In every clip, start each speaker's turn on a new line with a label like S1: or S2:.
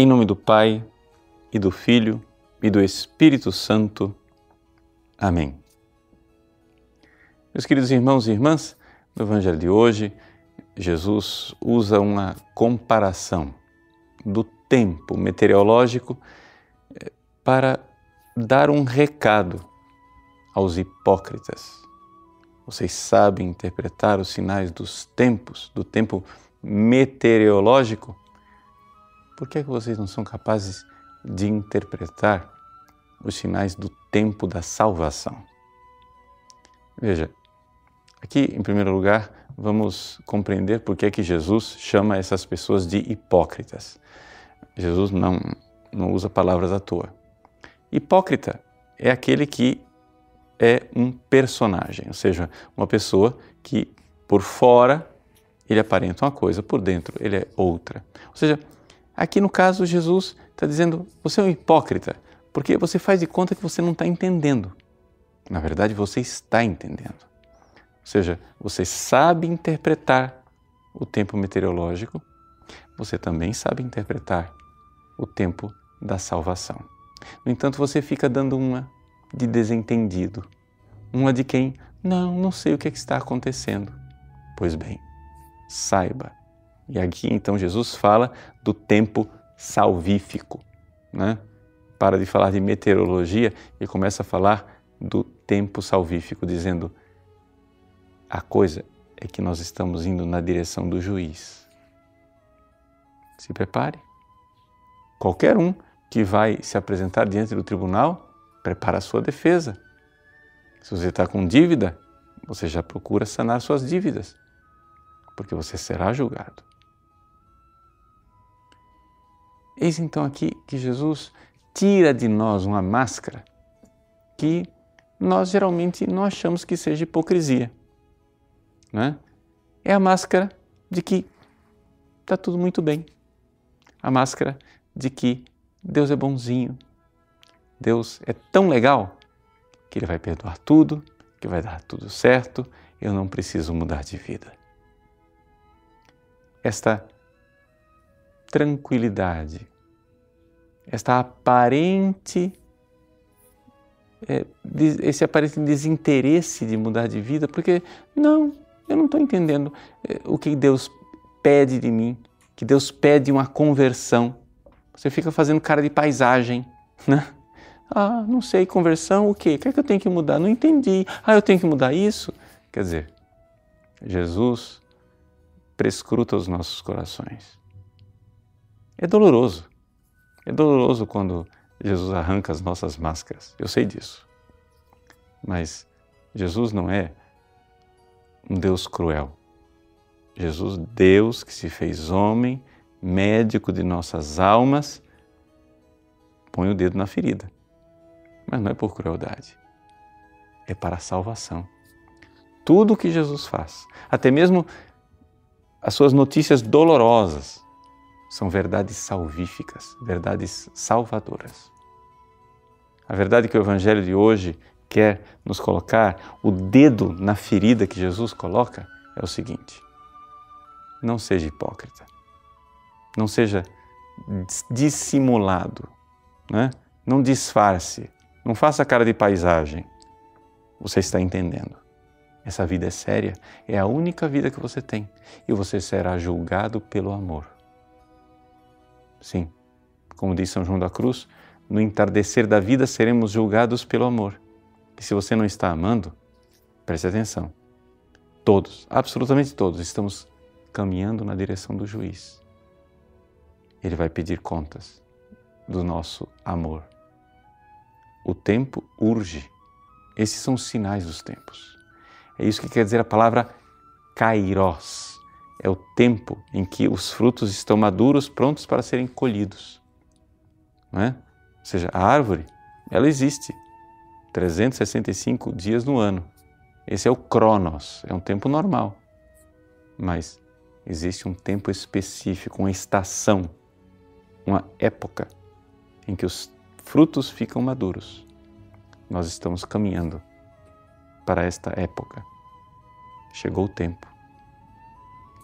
S1: Em nome do Pai, e do Filho, e do Espírito Santo. Amém. Meus queridos irmãos e irmãs, no Evangelho de hoje, Jesus usa uma comparação do tempo meteorológico eh, para dar um recado aos hipócritas. Vocês sabem interpretar os sinais dos tempos, do tempo meteorológico? Por que, é que vocês não são capazes de interpretar os sinais do tempo da salvação? Veja, aqui em primeiro lugar vamos compreender por que, é que Jesus chama essas pessoas de hipócritas. Jesus não, não usa palavras à toa. Hipócrita é aquele que é um personagem, ou seja, uma pessoa que por fora ele aparenta uma coisa, por dentro ele é outra. Ou seja, aqui no caso Jesus está dizendo: você é um hipócrita, porque você faz de conta que você não está entendendo. Na verdade, você está entendendo. Ou seja, você sabe interpretar o tempo meteorológico, você também sabe interpretar o tempo da salvação. No entanto, você fica dando uma de desentendido, uma de quem não, não sei o que, é que está acontecendo. Pois bem, saiba. E aqui então Jesus fala do tempo salvífico. Né? Para de falar de meteorologia e começa a falar do tempo salvífico, dizendo a coisa é que nós estamos indo na direção do juiz. Se prepare. Qualquer um que vai se apresentar diante do tribunal, prepara a sua defesa. Se você está com dívida, você já procura sanar suas dívidas, porque você será julgado. Eis então aqui que Jesus tira de nós uma máscara que nós geralmente não achamos que seja hipocrisia. Né? É a máscara de que está tudo muito bem. A máscara de que Deus é bonzinho. Deus é tão legal que Ele vai perdoar tudo, que vai dar tudo certo, eu não preciso mudar de vida. Esta tranquilidade, esta aparente, é, esse aparente desinteresse de mudar de vida, porque não, eu não estou entendendo é, o que Deus pede de mim, que Deus pede uma conversão. Você fica fazendo cara de paisagem, né? Ah, não sei, conversão, o quê? O que é que eu tenho que mudar? Não entendi. Ah, eu tenho que mudar isso? Quer dizer, Jesus prescruta os nossos corações. É doloroso. É doloroso quando Jesus arranca as nossas máscaras. Eu sei disso. Mas Jesus não é um Deus cruel. Jesus, Deus que se fez homem, médico de nossas almas, põe o dedo na ferida mas não é por crueldade, é para a salvação. Tudo o que Jesus faz, até mesmo as suas notícias dolorosas, são verdades salvíficas, verdades salvadoras. A verdade que o Evangelho de hoje quer nos colocar, o dedo na ferida que Jesus coloca, é o seguinte: não seja hipócrita, não seja dissimulado, né? não disfarce não faça cara de paisagem. Você está entendendo. Essa vida é séria, é a única vida que você tem e você será julgado pelo amor. Sim, como diz São João da Cruz, no entardecer da vida seremos julgados pelo amor. E se você não está amando, preste atenção. Todos, absolutamente todos, estamos caminhando na direção do juiz. Ele vai pedir contas do nosso amor. O tempo urge. Esses são os sinais dos tempos. É isso que quer dizer a palavra kairos. É o tempo em que os frutos estão maduros, prontos para serem colhidos. Não é? Ou seja, a árvore, ela existe 365 dias no ano. Esse é o cronos, é um tempo normal. Mas existe um tempo específico, uma estação, uma época em que os frutos ficam maduros. Nós estamos caminhando para esta época. Chegou o tempo.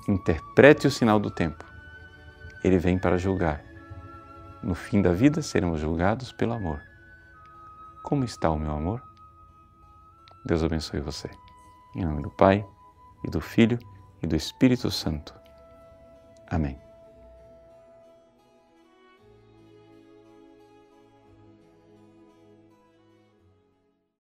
S1: Interprete o sinal do tempo. Ele vem para julgar. no fim da vida seremos julgados pelo amor. Como está o meu amor? Deus abençoe você. Em nome do Pai, e do Filho, e do Espírito Santo. Amém.